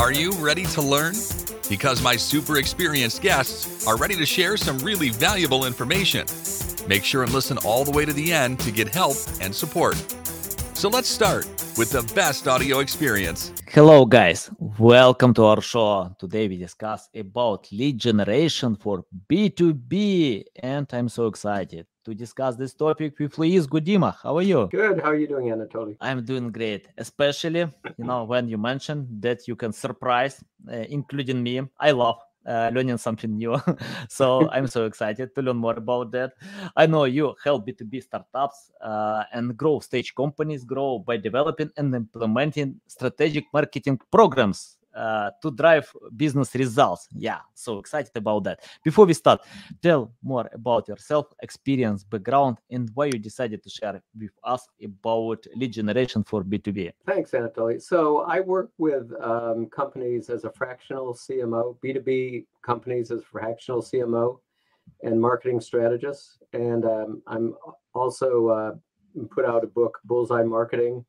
Are you ready to learn? Because my super experienced guests are ready to share some really valuable information. Make sure and listen all the way to the end to get help and support. So let's start with the best audio experience. Hello, guys. Welcome to our show. Today we discuss about lead generation for B2B, and I'm so excited to discuss this topic with Luis Gudema. How are you? Good. How are you doing, Anatoly? I'm doing great, especially you know when you mentioned that you can surprise, uh, including me. I love uh, learning something new. so I'm so excited to learn more about that. I know you help B2B startups uh, and growth stage companies grow by developing and implementing strategic marketing programs uh, to drive business results. Yeah, so excited about that. Before we start, tell more about yourself, experience, background, and why you decided to share with us about lead generation for B2B. Thanks, Anatoly. So I work with um, companies as a fractional CMO, B2B companies as fractional CMO and marketing strategist. And um, I'm also uh, put out a book, Bullseye Marketing,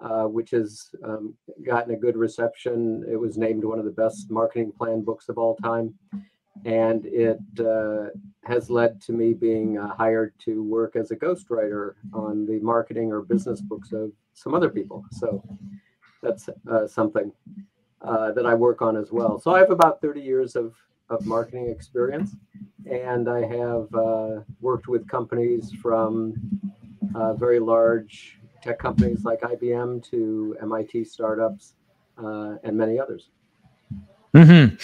uh, which has um, gotten a good reception. It was named one of the best marketing plan books of all time. And it uh, has led to me being uh, hired to work as a ghostwriter on the marketing or business books of some other people. So that's uh, something uh, that I work on as well. So I have about 30 years of, of marketing experience, and I have worked with companies from very large tech companies like IBM to MIT startups uh, and many others. Mm-hmm.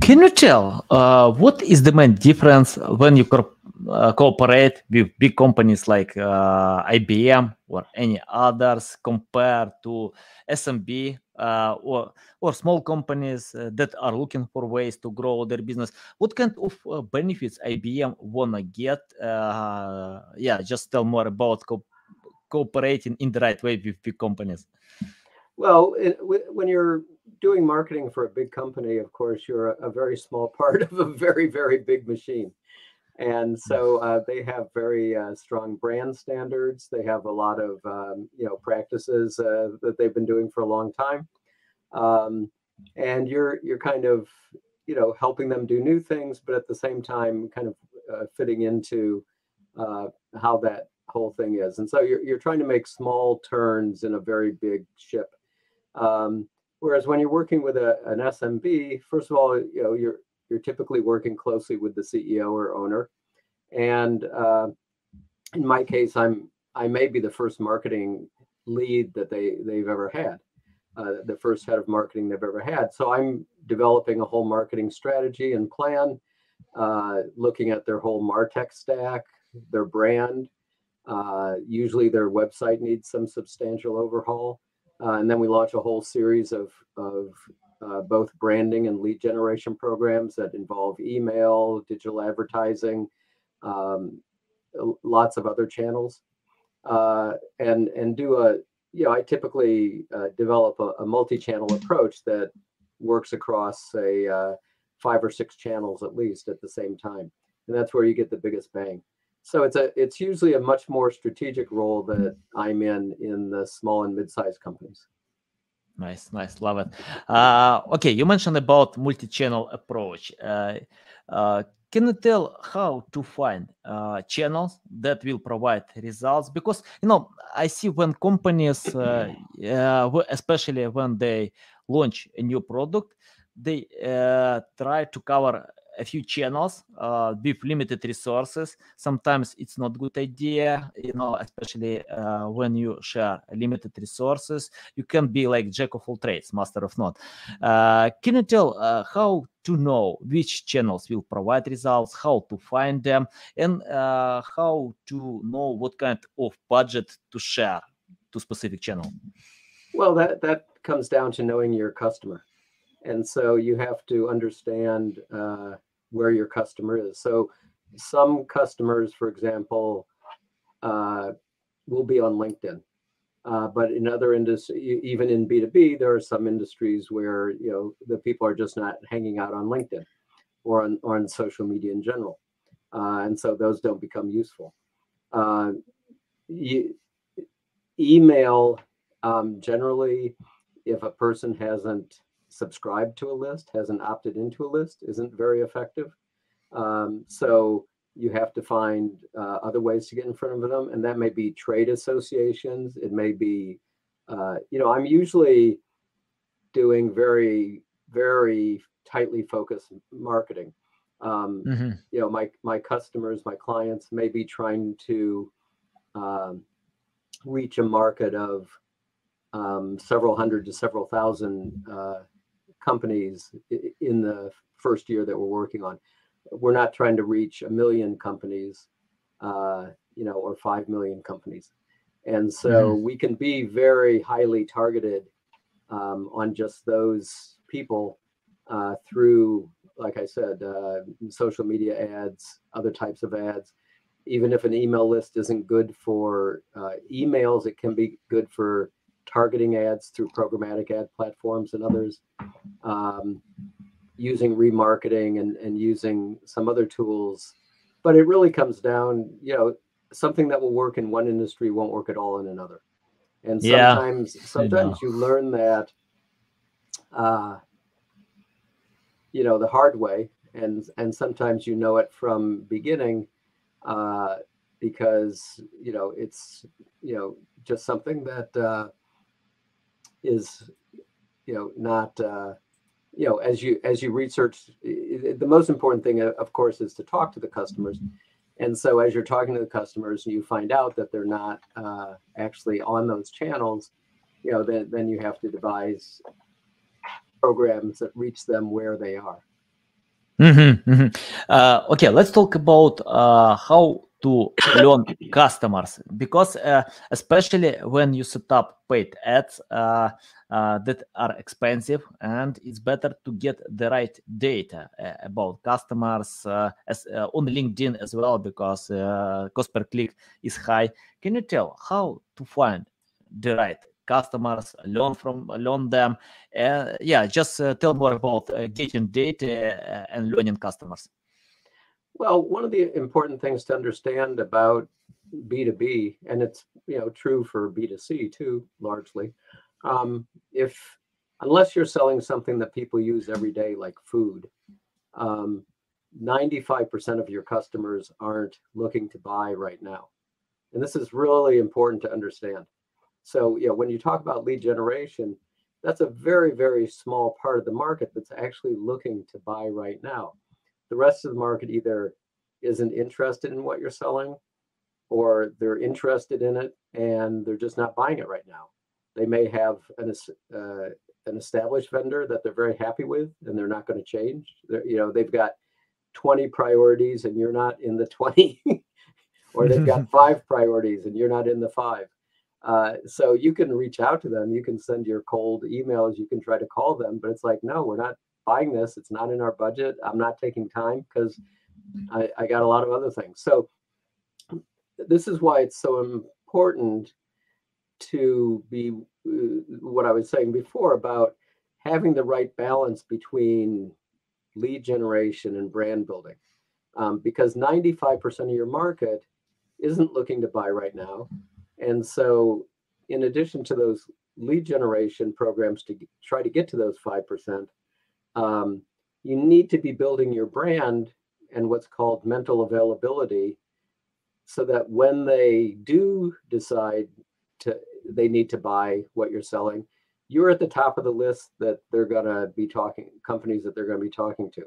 Can you tell uh, what is the main difference when you co- uh, cooperate with big companies like uh, IBM or any others compared to SMB uh, or or small companies uh, that are looking for ways to grow their business? What kind of benefits IBM wanna get? yeah, just tell more about co- cooperating in the right way with big companies? Well, it, when you're doing marketing for a big company, of course, you're a, a very small part of a very, very big machine. And so uh, they have very uh, strong brand standards. They have a lot of um, you know practices uh, that they've been doing for a long time, um, and you're you're kind of you know helping them do new things, but at the same time, kind of uh, fitting into uh, how that whole thing is. And so you're, you're trying to make small turns in a very big ship. Um, whereas when you're working with a, an SMB, first of all, you know, you're, you're typically working closely with the CEO or owner. And uh, in my case, I'm, I may be the first marketing lead that they, they've ever had. Uh, the first head of marketing they've ever had. So I'm developing a whole marketing strategy and plan, uh, looking at their whole Martech stack, their brand, uh, usually their website needs some substantial overhaul. Uh, and then we launch a whole series of, of uh, both branding and lead generation programs that involve email, digital advertising, um, lots of other channels. Uh, and, and do a, you know, I typically uh, develop a, a multi-channel approach that works across, say, five or six channels at least at the same time. And that's where you get the biggest bang so it's a it's usually a much more strategic role that I'm in in the small and mid-sized companies. Nice, nice, love it. Uh, okay, you mentioned about multi-channel approach. Uh, uh, can you tell how to find uh, channels that will provide results? Because you know, I see when companies, uh, uh, especially when they launch a new product, they try to cover a few channels uh, with limited resources. Sometimes it's not good idea, you know, especially uh, when you share limited resources. You can be like jack of all trades, master of none. Uh, can you tell uh, how to know which channels will provide results, how to find them, and uh, how to know what kind of budget to share to specific channel? Well, that that comes down to knowing your customer and so you have to understand uh, where your customer is. So some customers, for example, uh, will be on LinkedIn. Uh, but in other industries, even in B2B, there are some industries where you know the people are just not hanging out on LinkedIn or on, or on social media in general. Uh, and so those don't become useful. Uh, you, email, um, generally, if a person hasn't subscribed to a list, hasn't opted into a list, isn't very effective. Um, so you have to find uh, other ways to get in front of them, and that may be trade associations. It may be, uh, you know, I'm usually doing very, very tightly focused marketing. Um, mm-hmm. You know, my my customers, my clients may be trying to um, reach a market of um, several hundred to several thousand uh, companies in the first year that we're working on. We're not trying to reach a million companies, uh, you know, or five million companies, and so mm-hmm. we can be very highly targeted um, on just those people uh, through, like I said, uh, social media ads, other types of ads. Even if an email list isn't good for uh, emails, it can be good for targeting ads through programmatic ad platforms and others, um, using remarketing and, and using some other tools. But it really comes down, you know, something that will work in one industry won't work at all in another. And sometimes, yeah, sometimes you learn that, uh, you know, the hard way, and and sometimes you know it from beginning, uh, because you know it's you know just something that uh, is you know not uh, you know as you as you research the most important thing of course is to talk to the customers and so as you're talking to the customers and you find out that they're not uh, actually on those channels you know then, then you have to devise programs that reach them where they are mm-hmm, mm-hmm. Uh, okay let's talk about uh, how to learn customers. Because uh, especially when you set up paid ads uh, uh, that are expensive and it's better to get the right data uh, about customers uh, as uh, on linkedin as well because cost per click is high. Can you tell how to find the right customers learn from learn them? Yeah just tell more about getting data and learning customers well, one of the important things to understand about B2B, and it's you know true for B2C too, largely. Um, if unless you're selling something that people use every day, like food, um, 95% of your customers aren't looking to buy right now. And this is really important to understand. So, you know, when you talk about lead generation, that's a very, very small part of the market that's actually looking to buy right now the rest of the market either isn't interested in what you're selling or they're interested in it and they're just not buying it right now. They may have an, uh, an established vendor that they're very happy with and they're not going to change. They're, you know, they've got 20 priorities and you're not in the 20, or they've got five priorities and you're not in the five. Uh, so you can reach out to them, you can send your cold emails, you can try to call them, but it's like, no, we're not buying this. It's not in our budget. I'm not taking time because I, I got a lot of other things. So this is why it's so important to be uh, what I was saying before about having the right balance between lead generation and brand building. Um, because 95% of your market isn't looking to buy right now. And so, in addition to those lead generation programs to try to get to those 5%, um, you need to be building your brand and what's called mental availability so that when they do decide to they need to buy what you're selling you're at the top of the list that they're going to be talking companies that they're going to be talking to.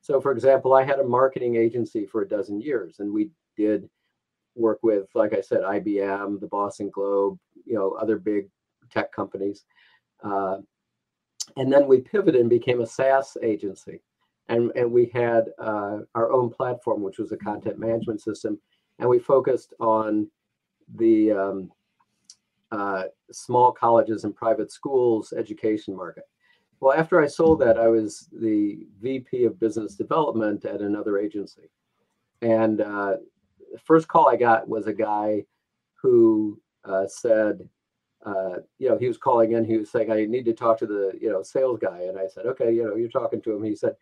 So for example i had a marketing agency for a dozen years and we did work with like i said ibm the boston globe you know other big tech companies. Uh, and then we pivoted and became a SaaS agency. And, and we had uh, our own platform, which was a content management system. And we focused on the um, uh, small colleges and private schools education market. Well, after I sold that, I was the VP of business development at another agency. And uh, the first call I got was a guy who uh, said, uh, you know, he was calling in. He was saying, "I need to talk to the, you know, sales guy." And I said, "Okay, you know, you're talking to him." He said,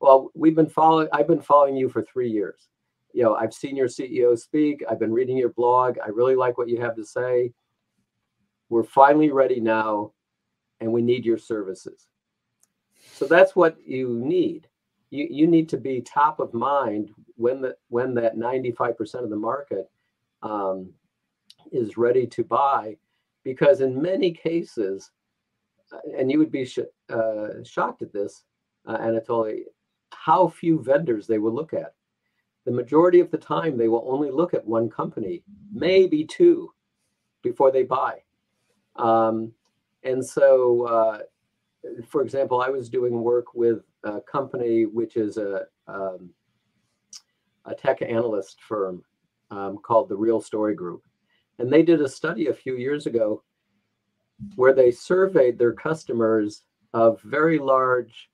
"Well, we've been following. I've been following you for three years. You know, I've seen your CEO speak. I've been reading your blog. I really like what you have to say. We're finally ready now, and we need your services." So that's what you need. You, you need to be top of mind when the when that 95% of the market um, is ready to buy, because in many cases, uh, and you would be sh- uh, shocked at this, uh, Anatoly, how few vendors they will look at. The majority of the time, they will only look at one company, maybe two, before they buy. Um, and so, uh, for example, I was doing work with a company which is a, um, a tech analyst firm um, called the Real Story Group. And they did a study a few years ago where they surveyed their customers of very large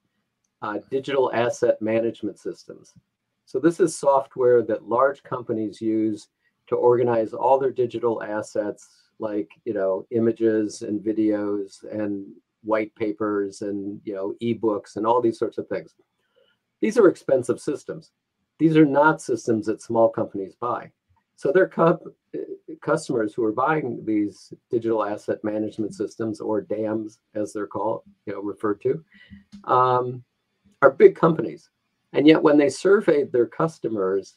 uh, digital asset management systems. So, this is software that large companies use to organize all their digital assets, like you know, images and videos and white papers and you know, ebooks and all these sorts of things. These are expensive systems. These are not systems that small companies buy. So their cu- customers who are buying these digital asset management systems or DAMs, as they're called, you know, referred to, um, are big companies. And yet, when they surveyed their customers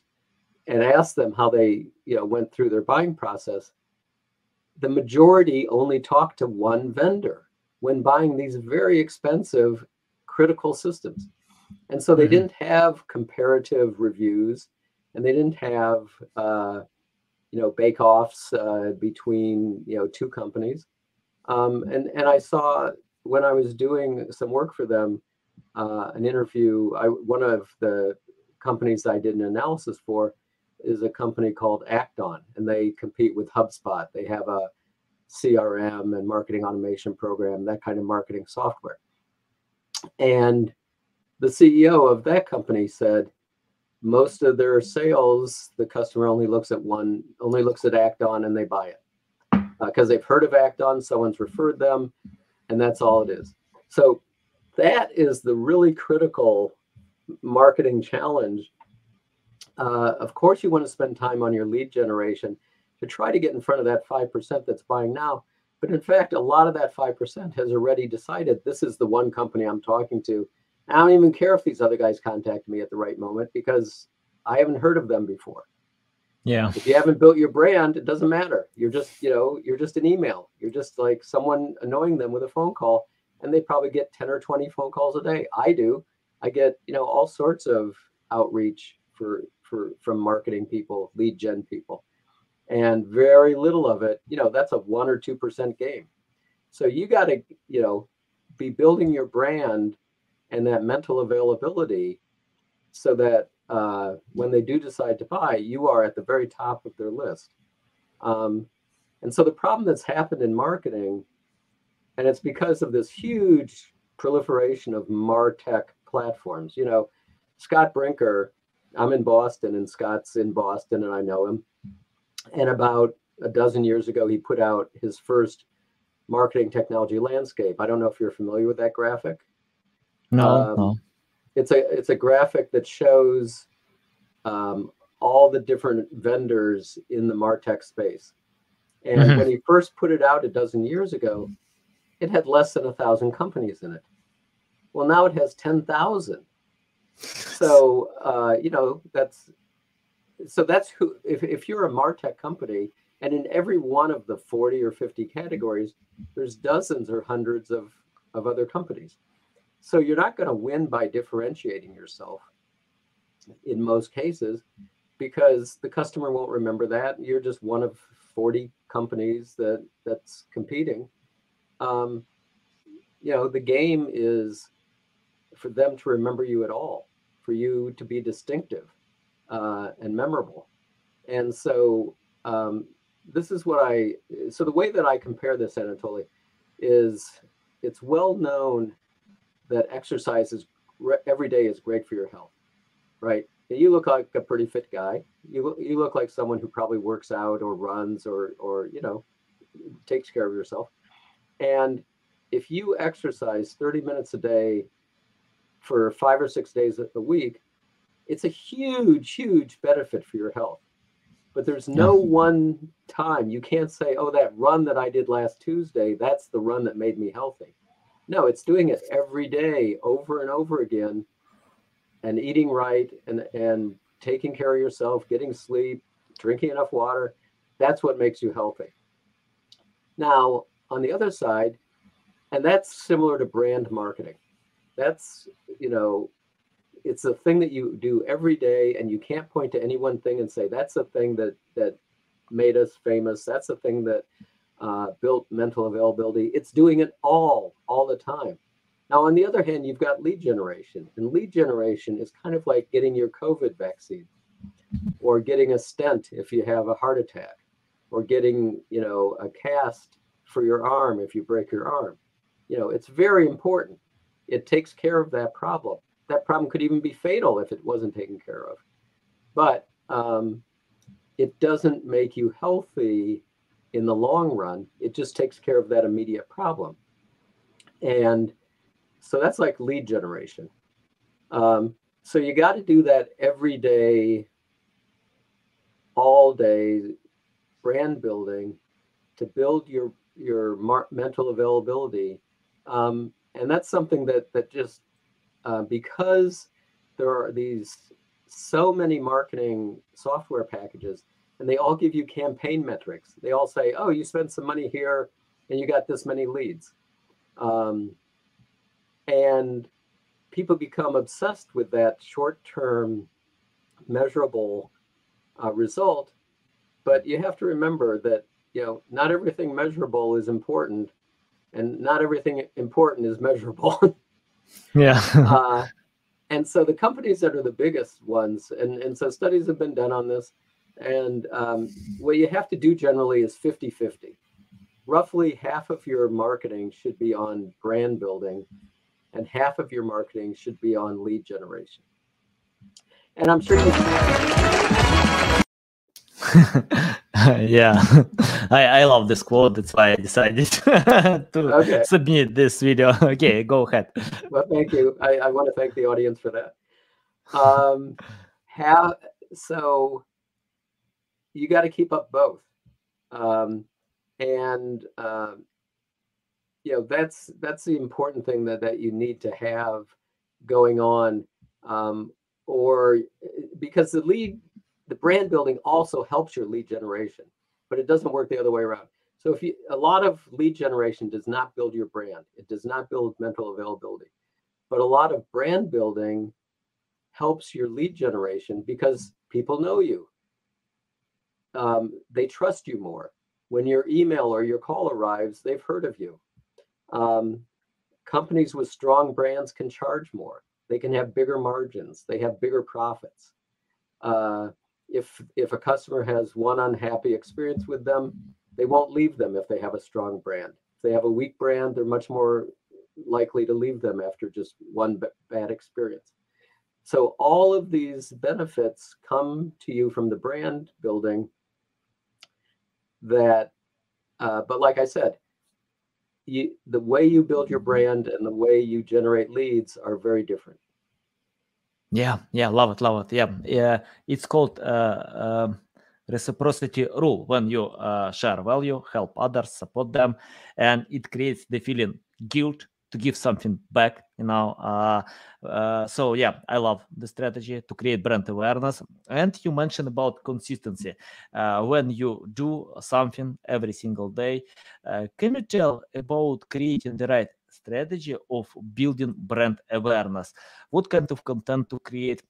and asked them how they, you know, went through their buying process, the majority only talked to one vendor when buying these very expensive critical systems. And so they mm-hmm. didn't have comparative reviews and they didn't have, uh, you know, bake offs uh, between, you know, two companies. Um, and, and I saw when I was doing some work for them, uh, an interview. I, one of the companies I did an analysis for is a company called Act-On, and they compete with HubSpot. They have a CRM and marketing automation program, that kind of marketing software. And the CEO of that company said most of their sales, the customer only looks at one, only looks at Act-On and they buy it because uh, they've heard of Act-On, someone's referred them, and that's all it is. So that is the really critical marketing challenge. Uh, of course, you want to spend time on your lead generation to try to get in front of that 5% that's buying now. But in fact, a lot of that 5% has already decided this is the one company I'm talking to. I don't even care if these other guys contact me at the right moment because I haven't heard of them before. Yeah. If you haven't built your brand, it doesn't matter. You're just, you know, you're just an email. You're just like someone annoying them with a phone call and they probably get 10 or 20 phone calls a day. I do. I get, you know, all sorts of outreach for for from marketing people, lead gen people. And very little of it, you know, that's a 1 or 2% game. So you got to, you know, be building your brand and that mental availability so that uh, when they do decide to buy, you are at the very top of their list. Um, and so the problem that's happened in marketing and it's because of this huge proliferation of martech platforms. You know scott brinker i'm in boston and scott's in boston and i know him. And about a dozen years ago he put out his first marketing technology landscape. I don't know if you're familiar with that graphic no, um, no. it's a it's a graphic that shows um, all the different vendors in the martech space and mm-hmm. when he first put it out a dozen years ago it had less than a thousand companies in it. Well, now it has 10,000. So, uh, you know, that's, so that's who, if, if you're a MarTech company and in every one of the 40 or 50 categories, there's dozens or hundreds of, of other companies. So you're not going to win by differentiating yourself in most cases because the customer won't remember that. You're just one of 40 companies that that's competing um, you know, the game is for them to remember you at all, for you to be distinctive uh, and memorable. And so um, this is what I, so the way that I compare this, Anatoly, is it's well known that exercise is every day is great for your health, right? You look like a pretty fit guy. You you look like someone who probably works out or runs or or you know takes care of yourself. And if you exercise 30 minutes a day for five or six days of a week, it's a huge, huge benefit for your health. But there's no one time you can't say, oh, that run that I did last Tuesday, that's the run that made me healthy. No, it's doing it every day over and over again and eating right and, and taking care of yourself, getting sleep, drinking enough water. That's what makes you healthy. Now, on the other side, and that's similar to brand marketing. That's, you know, it's a thing that you do every day and you can't point to any one thing and say that's the thing that that made us famous. That's the thing that uh, built mental availability. It's doing it all, all the time. Now, on the other hand, you've got lead generation, and lead generation is kind of like getting your COVID vaccine, or getting a stent if you have a heart attack, or getting, you know, a cast for your arm if you break your arm. You know, it's very important. It takes care of that problem. That problem could even be fatal if it wasn't taken care of. But um, it doesn't make you healthy in the long run. It just takes care of that immediate problem. And so that's like lead generation. Um, so you got to do that every day, all day, brand building to build your your mar- mental availability. Um, and that's something that that just uh, because there are these so many marketing software packages and they all give you campaign metrics. They all say, oh, you spent some money here and you got this many leads. Um, and people become obsessed with that short term measurable uh, result. But you have to remember that, you know, not everything measurable is important and not everything important is measurable. yeah. uh, and so the companies that are the biggest ones, and, and so studies have been done on this, and um, what you have to do generally is 50 50. Roughly half of your marketing should be on brand building, and half of your marketing should be on lead generation. And I'm sure you. yeah, I, I love this quote. That's why I decided to okay. submit this video. Okay, go ahead. Well, thank you. I, I want to thank the audience for that. Um, have so you got to keep up both. Um, and uh, you know that's that's the important thing that that you need to have going on, um, or because the lead, the brand building also helps your lead generation, but it doesn't work the other way around. So if you a lot of lead generation does not build your brand, it does not build mental availability, but a lot of brand building helps your lead generation because people know you um, they trust you more. When your email or your call arrives, they've heard of you. Um, companies with strong brands can charge more. They can have bigger margins. They have bigger profits. Uh, if if a customer has one unhappy experience with them, they won't leave them if they have a strong brand. If they have a weak brand, they're much more likely to leave them after just one b- bad experience. So all of these benefits come to you from the brand building that uh, but like i said you, the way you build your brand and the way you generate leads are very different. Yeah yeah love it love it. Yeah yeah it's called uh, uh, reciprocity rule. When you uh, share value help others support them and it creates the feeling guilt to give something back you know uh, uh, so yeah i love the strategy to create brand awareness. And you mentioned about consistency. Uh, when you do something every single day uh, can you tell about creating the right strategy of building brand awareness? What kind of content to create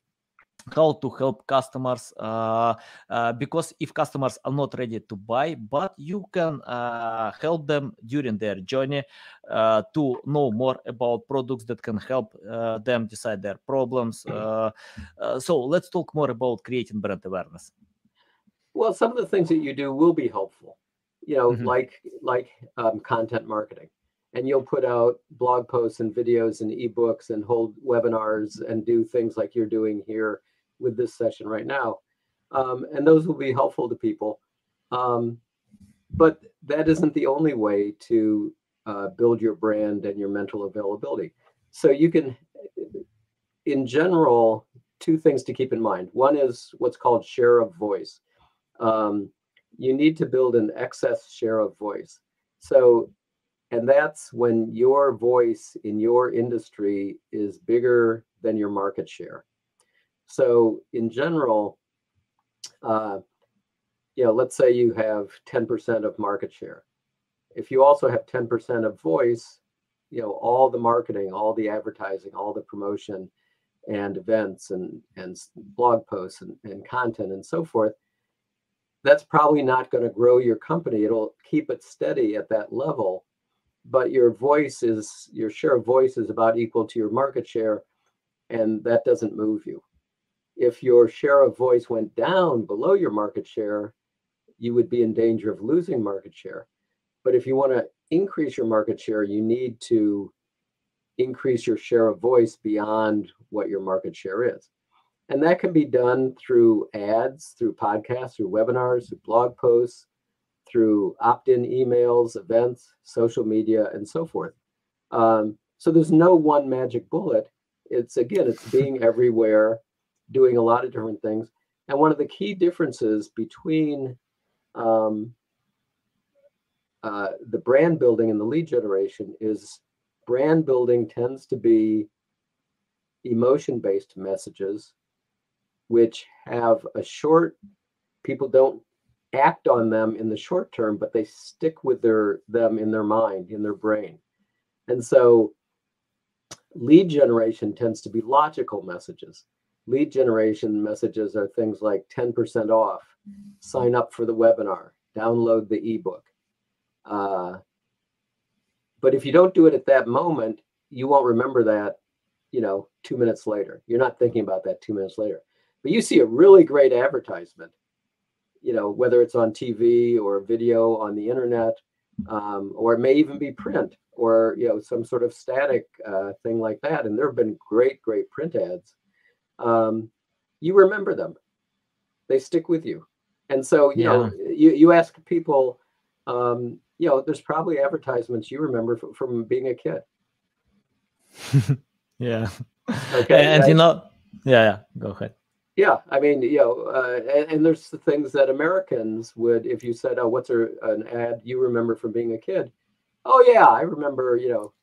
how to help customers uh, uh, because if customers are not ready to buy but you can uh, help them during their journey uh, to know more about products that can help uh, them decide their problems uh, so let's talk more about creating brand awareness well some of the things that you do will be helpful you know mm-hmm. like like um, content marketing and you'll put out blog posts and videos and ebooks and hold webinars and do things like you're doing here with this session right now. Um, and those will be helpful to people. Um, but that isn't the only way to uh, build your brand and your mental availability. So you can, in general, two things to keep in mind. One is what's called share of voice. Um, you need to build an excess share of voice. So And that's when your voice in your industry is bigger than your market share. So, in general, uh, you know, let's say you have 10% of market share. If you also have 10% of voice, you know, all the marketing, all the advertising, all the promotion and events and, and blog posts and, and content and so forth, that's probably not going to grow your company. It'll keep it steady at that level, but your voice is, your share of voice is about equal to your market share, and that doesn't move you. If your share of voice went down below your market share, you would be in danger of losing market share. But if you want to increase your market share, you need to increase your share of voice beyond what your market share is. And that can be done through ads, through podcasts, through webinars, through blog posts, through opt in emails, events, social media, and so forth. Um, so there's no one magic bullet. It's again, it's being everywhere, doing a lot of different things. And one of the key differences between um, uh, the brand building and the lead generation is brand building tends to be emotion based messages which have a short people don't act on them in the short term but they stick with their them in their mind in their brain and so lead generation tends to be logical messages lead generation messages are things like 10% off sign up for the webinar download the ebook. Uh, but if you don't do it at that moment you won't remember that you know two minutes later. You're not thinking about that two minutes later. But you see a really great advertisement you know whether it's on tv or video on the internet um, or it may even be print or you know some sort of static uh, thing like that. And there have been great great print ads um, you remember them. They stick with you. And so you yeah. know you, you ask people um, you know there's probably advertisements you remember from, from being a kid. Yeah. Okay and, you know yeah yeah go ahead. Yeah, I mean, you know, uh, and, and, there's the things that Americans would, if you said, "Oh, what's a, an ad you remember from being a kid?" Oh yeah, I remember, you know,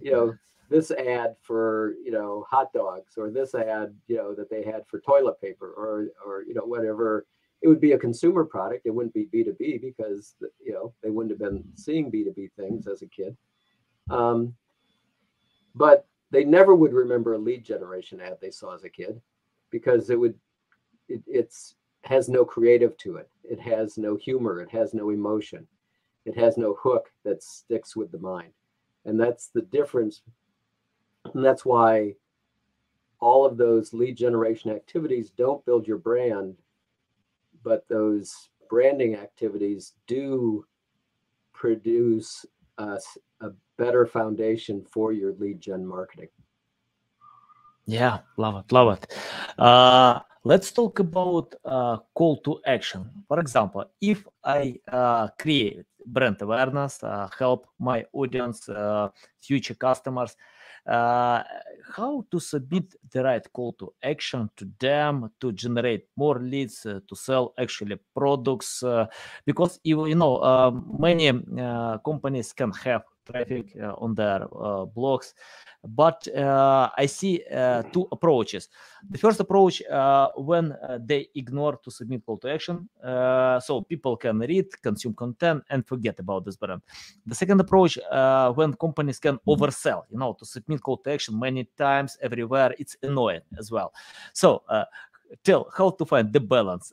you know, this ad for you know hot dogs, or this ad, you know, that they had for toilet paper, or or you know whatever. It would be a consumer product. It wouldn't be B two B because you know they wouldn't have been seeing B two B things as a kid. Um, but they never would remember a lead generation ad they saw as a kid because it would it, it's has no creative to it it has no humor it has no emotion it has no hook that sticks with the mind and that's the difference and that's why all of those lead generation activities don't build your brand but those branding activities do produce a, a better foundation for your lead gen marketing yeah, love it, love it. Uh, let's talk about uh, call to action. For example, if I uh, create brand awareness, uh, help my audience, uh, future customers, uh, how to submit the right call to action to them to generate more leads uh, to sell actually products uh, because you, you know um, many uh, companies can have traffic uh, on their uh, blogs but uh, I see uh, two approaches. The first approach uh, when uh, they ignore to submit call to action, uh, so people can read, consume content, and forget about this brand. The second approach uh, when companies can oversell, you know, to submit call to action many times everywhere, it's annoying as well. So tell how to find the balance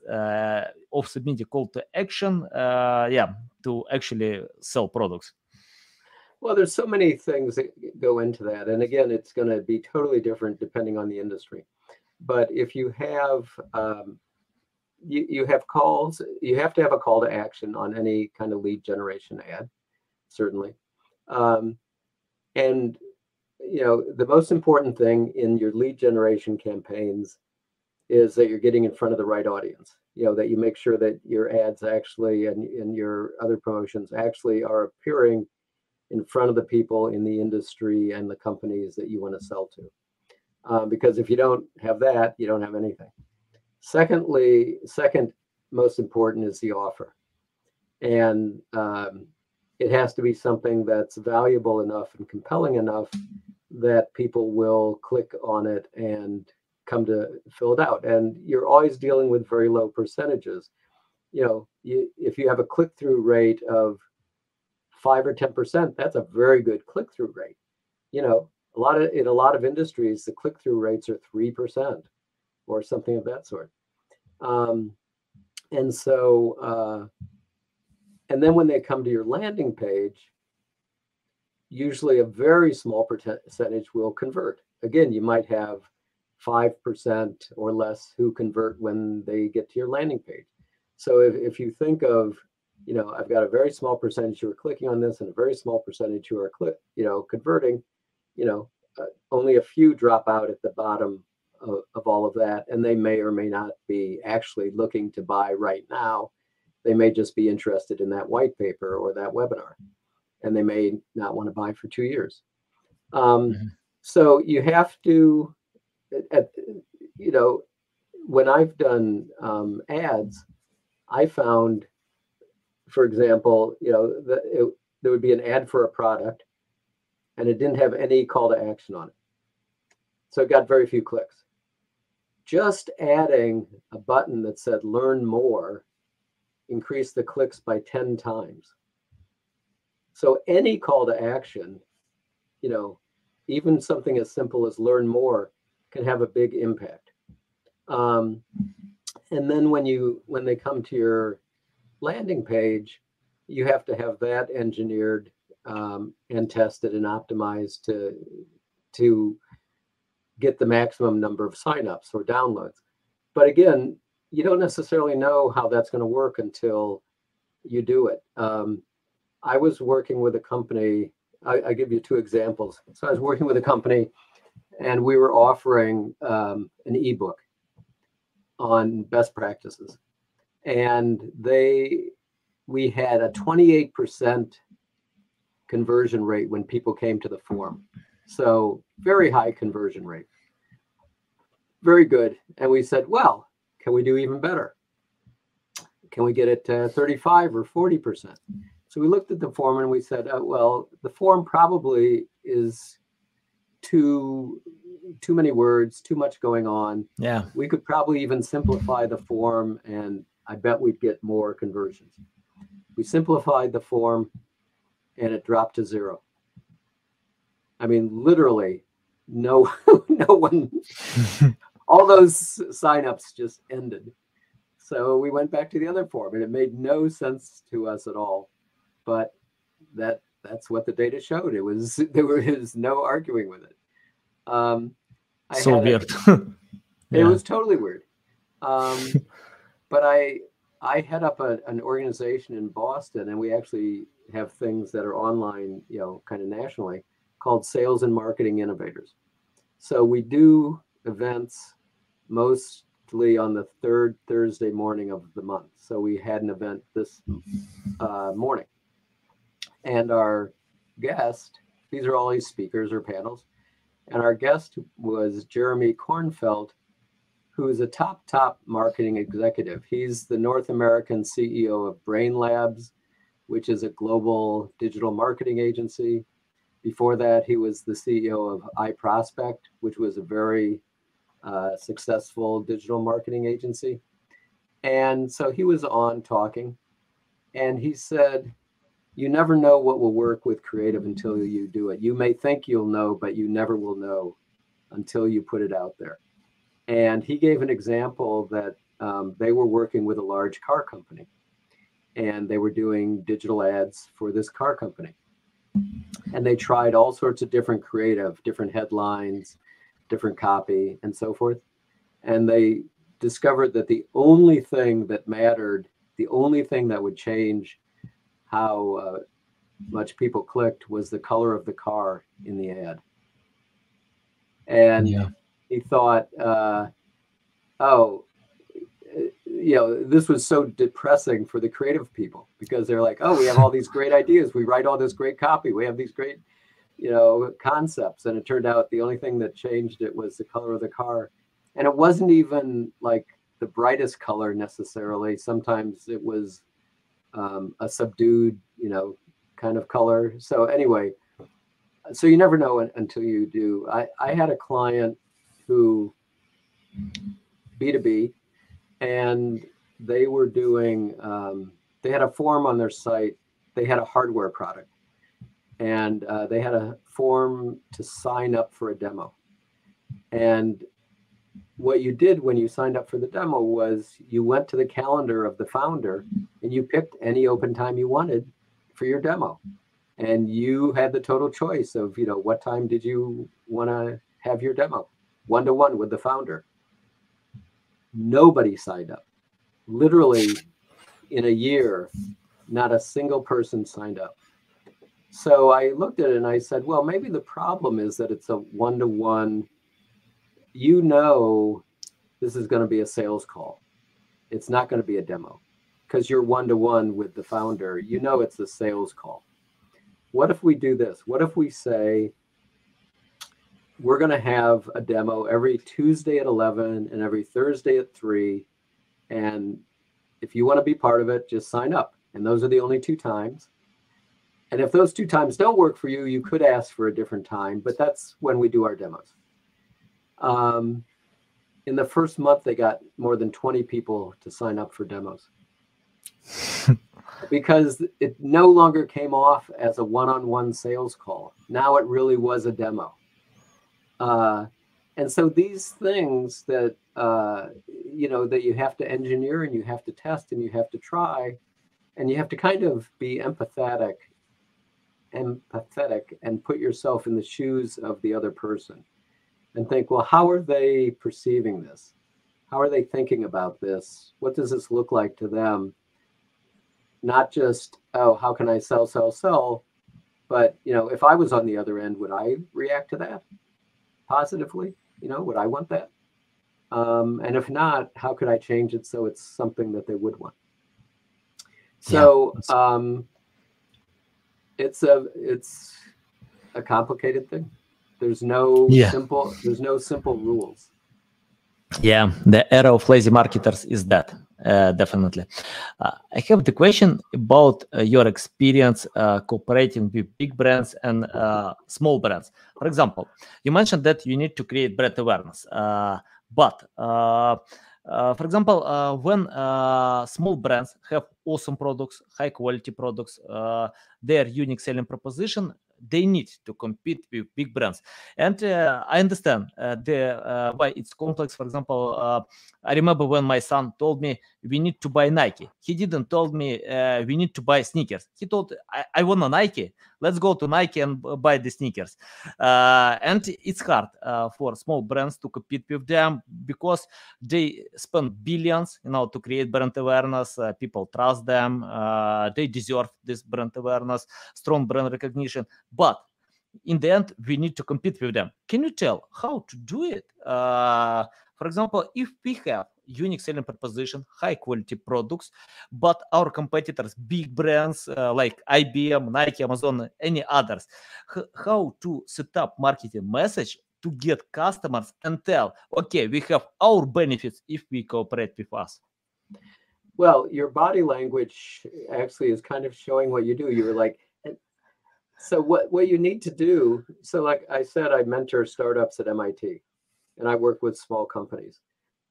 of submitting call to action, yeah, to actually sell products. Well, there's so many things that go into that. And again, it's going to be totally different depending on the industry. But if you have um, you, you have calls, you have to have a call to action on any kind of lead generation ad, certainly. Um, and you know, the most important thing in your lead generation campaigns is that you're getting in front of the right audience. You know, that you make sure that your ads actually and, and your other promotions actually are appearing in front of the people in the industry and the companies that you want to sell to. Um, because if you don't have that, you don't have anything. Secondly, second most important is the offer. And um, it has to be something that's valuable enough and compelling enough that people will click on it and come to fill it out. And you're always dealing with very low percentages. You know, you, if you have a click through rate of five or ten percent, that's a very good click through rate. You know, a lot of in a lot of industries, the click through rates are three percent or something of that sort. Um, and so, uh, and then when they come to your landing page, usually a very small percentage will convert. Again, you might have 5% or less who convert when they get to your landing page. So if, if you think of, you know, I've got a very small percentage who are clicking on this and a very small percentage who are click, you know, converting, you know, uh, only a few drop out at the bottom of, of all of that. And they may or may not be actually looking to buy right now. They may just be interested in that white paper or that webinar, and they may not want to buy for two years. Um, mm-hmm. So you have to at, you know, when I've done um, ads, I found, for example, you know, that it, there would be an ad for a product, and it didn't have any call to action on it, so it got very few clicks. Just adding a button that said "Learn More" increased the clicks by ten times. So any call to action, you know, even something as simple as "Learn More," can have a big impact. Um, and then when you when they come to your landing page, you have to have that engineered um, and tested and optimized to to get the maximum number of signups or downloads. But again, you don't necessarily know how that's going to work until you do it. Um, I was working with a company. I, I give you two examples. So I was working with a company and we were offering um, an ebook on best practices and they we had a 28% conversion rate when people came to the forum. So very high conversion rate. Very good. And we said well can we do even better? Can we get it to 35 or 40% so we looked at the form and we said uh, well the form probably is too too many words, too much going on. Yeah. We could probably even simplify the form and I bet we'd get more conversions. We simplified the form and it dropped to zero. I mean, literally, no no one all those signups just ended. So we went back to the other form and it made no sense to us at all. But that that's what the data showed. It was there was no arguing with it. Um, I so weird. A, it was totally weird. Um, but I I head up a, an organization in Boston, and we actually have things that are online, you know, kind of nationally, called Sales and Marketing Innovators. So we do events mostly on the third Thursday morning of the month. So we had an event this uh, morning and our guest, these are all these speakers or panels, and our guest was Jeremy Cornfeldt, who is a top, top marketing executive. He's the North American CEO of Brainlabs, which is a global digital marketing agency. Before that, he was the CEO of iProspect, which was a very uh, successful digital marketing agency. And so he was on talking, and he said, you never know what will work with creative until you do it. You may think you'll know, but you never will know until you put it out there. And he gave an example that um, they were working with a large car company and they were doing digital ads for this car company. And they tried all sorts of different creative, different headlines, different copy, and so forth. And they discovered that the only thing that mattered, the only thing that would change how uh, much people clicked was the color of the car in the ad. And yeah. He thought, uh, oh, you know, this was so depressing for the creative people because they're like, oh, we have all these great ideas. We write all this great copy. We have these great, you know, concepts. And it turned out the only thing that changed it was the color of the car. And it wasn't even like the brightest color necessarily. Sometimes it was um, a subdued, you know, kind of color. So anyway, so you never know until you do. I, I had a client who B2B and they were doing um, they had a form on their site. They had a hardware product and uh, they had a form to sign up for a demo. And what you did when you signed up for the demo was you went to the calendar of the founder and you picked any open time you wanted for your demo. And you had the total choice of you know what time did you want to have your demo one to one with the founder nobody signed up literally in a year not a single person signed up so i looked at it and i said well maybe the problem is that it's a one to one you know this is going to be a sales call. It's not going to be a demo because you're one to one with the founder. You know it's a sales call. What if we do this? What if we say we're going to have a demo every Tuesday at 11 and every Thursday at 3 and if you want to be part of it, just sign up. And those are the only two times. And if those two times don't work for you, you could ask for a different time, but that's when we do our demos. Um, in the first month, they got more than 20 people to sign up for demos because it no longer came off as a one on one sales call. Now it really was a demo. Uh, and so these things that, uh, you know, that you have to engineer and you have to test and you have to try and you have to kind of be empathetic empathetic and put yourself in the shoes of the other person and think, well, how are they perceiving this? How are they thinking about this? What does this look like to them? Not just, oh, how can I sell, sell, sell? But, you know, if I was on the other end, would I react to that positively? You know, would I want that? Um, and if not, how could I change it so it's something that they would want? So yeah, um, it's a it's a complicated thing. There's no yeah. simple. There's no simple rules. Yeah, the era of lazy marketers is that uh, definitely. Uh, I have the question about uh, your experience uh, cooperating with big brands and uh, small brands. For example, you mentioned that you need to create brand awareness, uh, but for example, when small brands have awesome products, high quality products, their unique selling proposition they need to compete with big brands. And uh, i understand uh, the uh, why it's complex. For example uh, i remember when my son told me we need to buy nike. He didn't told me we need to buy sneakers. He told i, I want a nike let's go to nike and buy the sneakers. Uh, and it's hard for small brands to compete with them because they spend billions you know to create brand awareness people trust them they deserve this brand awareness strong brand recognition. But in the end we need to compete with them. Can you tell how to do it? Uh, for example if we have unique selling proposition high quality products but our competitors big brands uh, like ibm nike amazon any others. H- how to set up marketing message to get customers and tell okay we have our benefits if we cooperate with us. Well your body language actually is kind of showing what you do. You were like so what, what you need to do, so like I said, I mentor startups at MIT and I work with small companies.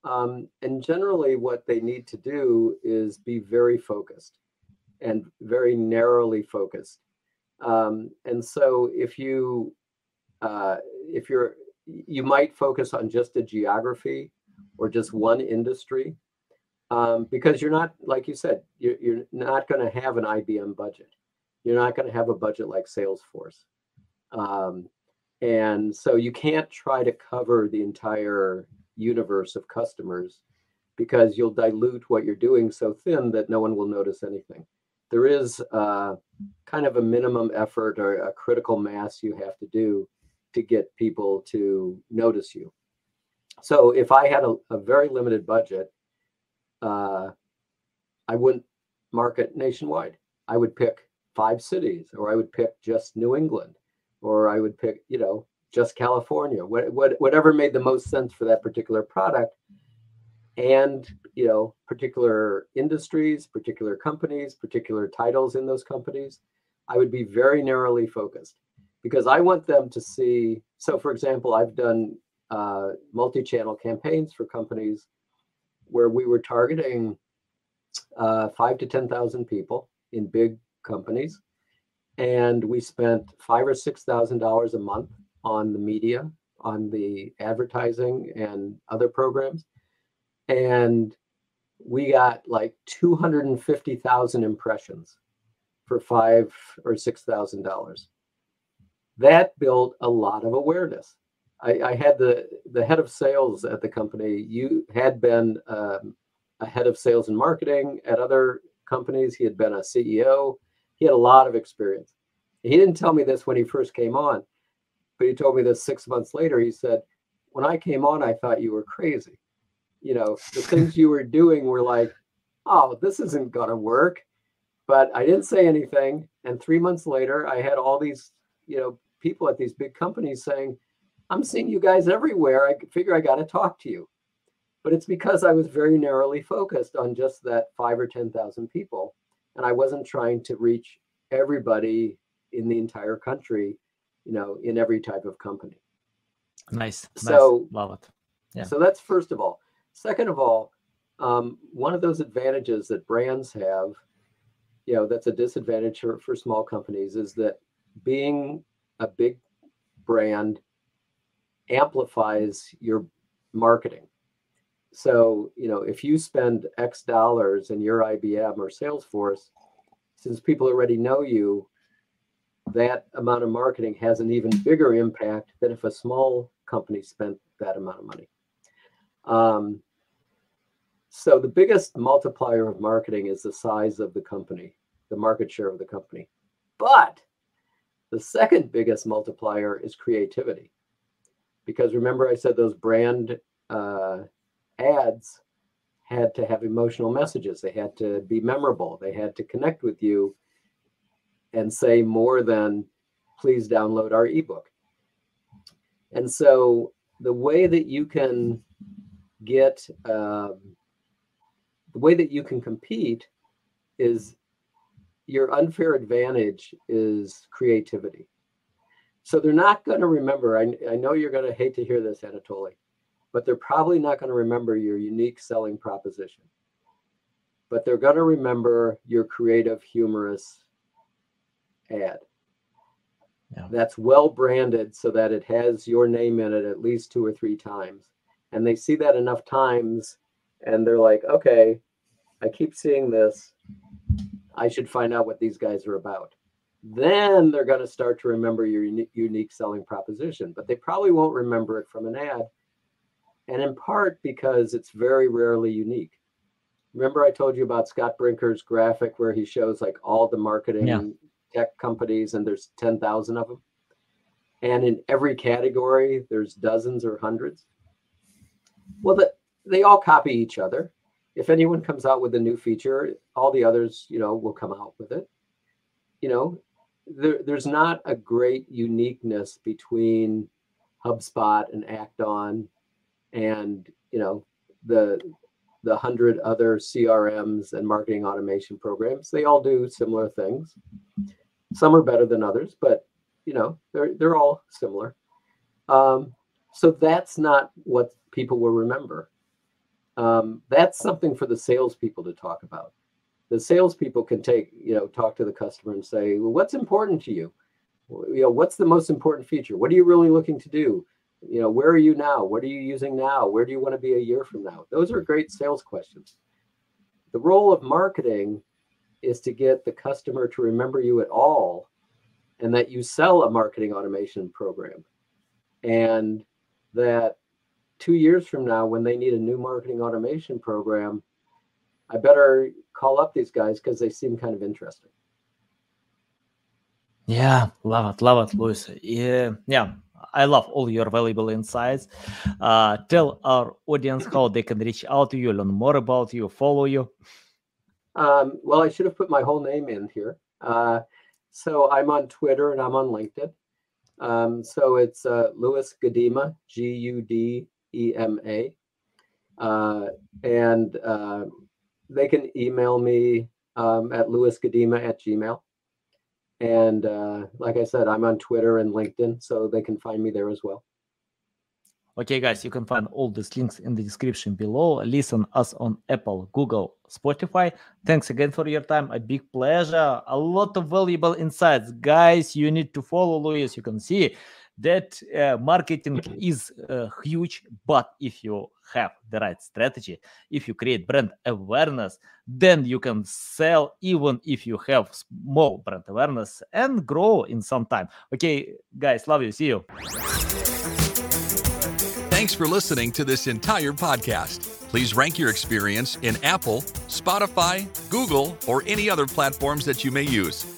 Um, and generally what they need to do is be very focused and very narrowly focused. Um, and so if you, uh, if you're, you might focus on just a geography or just one industry um, because you're not, like you said, you're, you're not going to have an IBM budget you're not going to have a budget like Salesforce. Um, and so you can't try to cover the entire universe of customers because you'll dilute what you're doing so thin that no one will notice anything. There is uh, kind of a minimum effort or a critical mass you have to do to get people to notice you. So if I had a, a very limited budget, uh, I wouldn't market nationwide. I would pick five cities, or I would pick just New England, or I would pick, you know, just California, what, what, whatever made the most sense for that particular product. And, you know, particular industries, particular companies, particular titles in those companies. I would be very narrowly focused because I want them to see. So, for example, I've done uh, multi channel campaigns for companies where we were targeting uh, five to 10,000 people in big companies. And we spent five or $6,000 a month on the media, on the advertising and other programs. And we got like 250,000 impressions for five or six thousand dollars. That built a lot of awareness. I, I, had the the head of sales at the company. You had been um, a head of sales and marketing at other companies. He had been a CEO. He had a lot of experience. He didn't tell me this when he first came on, but he told me this six months later. He said, "When I came on, I thought you were crazy. You know, the things you were doing were like, oh, this isn't gonna work." But I didn't say anything. And three months later, I had all these, you know, people at these big companies saying, I'm seeing you guys everywhere. I figure I got to talk to you. But it's because I was very narrowly focused on just that five or 10,000 people. And I wasn't trying to reach everybody in the entire country, you know, in every type of company. Nice. So, nice. love it. Yeah. So that's first of all. Second of all, um, one of those advantages that brands have you know that's a disadvantage for, for small companies is that being a big brand amplifies your marketing so you know if you spend x dollars in your ibm or salesforce since people already know you that amount of marketing has an even bigger impact than if a small company spent that amount of money um, so the biggest multiplier of marketing is the size of the company the market share of the company. But the second biggest multiplier is creativity. Because remember, I said those brand uh, ads had to have emotional messages, they had to be memorable, they had to connect with you and say more than, please download our ebook. And so the way that you can get, um, the way that you can compete is your unfair advantage is creativity. So they're not going to remember. I, I know you're going to hate to hear this, Anatoly, but they're probably not going to remember your unique selling proposition. But they're going to remember your creative, humorous ad. Yeah. That's well branded so that it has your name in it at least two or three times. And they see that enough times and they're like, okay, I keep seeing this. I should find out what these guys are about. Then they're going to start to remember your unique, unique selling proposition, but they probably won't remember it from an ad. And in part because it's very rarely unique. Remember, I told you about Scott Brinker's graphic where he shows like all the marketing yeah. Tech companies, and there's 10,000 of them. And in every category, there's dozens or hundreds. Well, the, they all copy each other if anyone comes out with a new feature, all the others, you know, will come out with it. You know, there, there's not a great uniqueness between HubSpot and Act-On and, you know, the the hundred other CRMs and marketing automation programs. They all do similar things. Some are better than others, but you know, they're they're all similar. Um, so that's not what people will remember. Um, that's something for the salespeople to talk about. The salespeople can take, you know, talk to the customer and say, well, what's important to you? You know, what's the most important feature? What are you really looking to do? You know, where are you now? What are you using now? Where do you want to be a year from now? Those are great sales questions. The role of marketing is to get the customer to remember you at all and that you sell a marketing automation program and that two years from now when they need a new marketing automation program, I better call up these guys because they seem kind of interesting. Yeah, love it, love it, Lewis. Yeah, yeah, I love all your valuable insights. Uh, tell our audience how they can reach out to you, learn more about you, follow you. Um, well, I should have put my whole name in here. Uh, so I'm on Twitter and I'm on LinkedIn. Um, so it's uh, Lewis Gudema, G U D E-M-A. Uh, and uh, they can email me um, at lewisgudema at gmail. And uh, like I said, I'm on Twitter and LinkedIn, so they can find me there as well. Okay, guys, you can find all these links in the description below. Listen us on Apple, Google, Spotify. Thanks again for your time. A big pleasure. A lot of valuable insights. Guys, you need to follow Lewis. You can see that uh, marketing is uh, huge, but if you have the right strategy, if you create brand awareness, then you can sell even if you have small brand awareness and grow in some time. Okay, guys, love you. See you. Thanks for listening to this entire podcast. Please rank your experience in Apple, Spotify, Google, or any other platforms that you may use.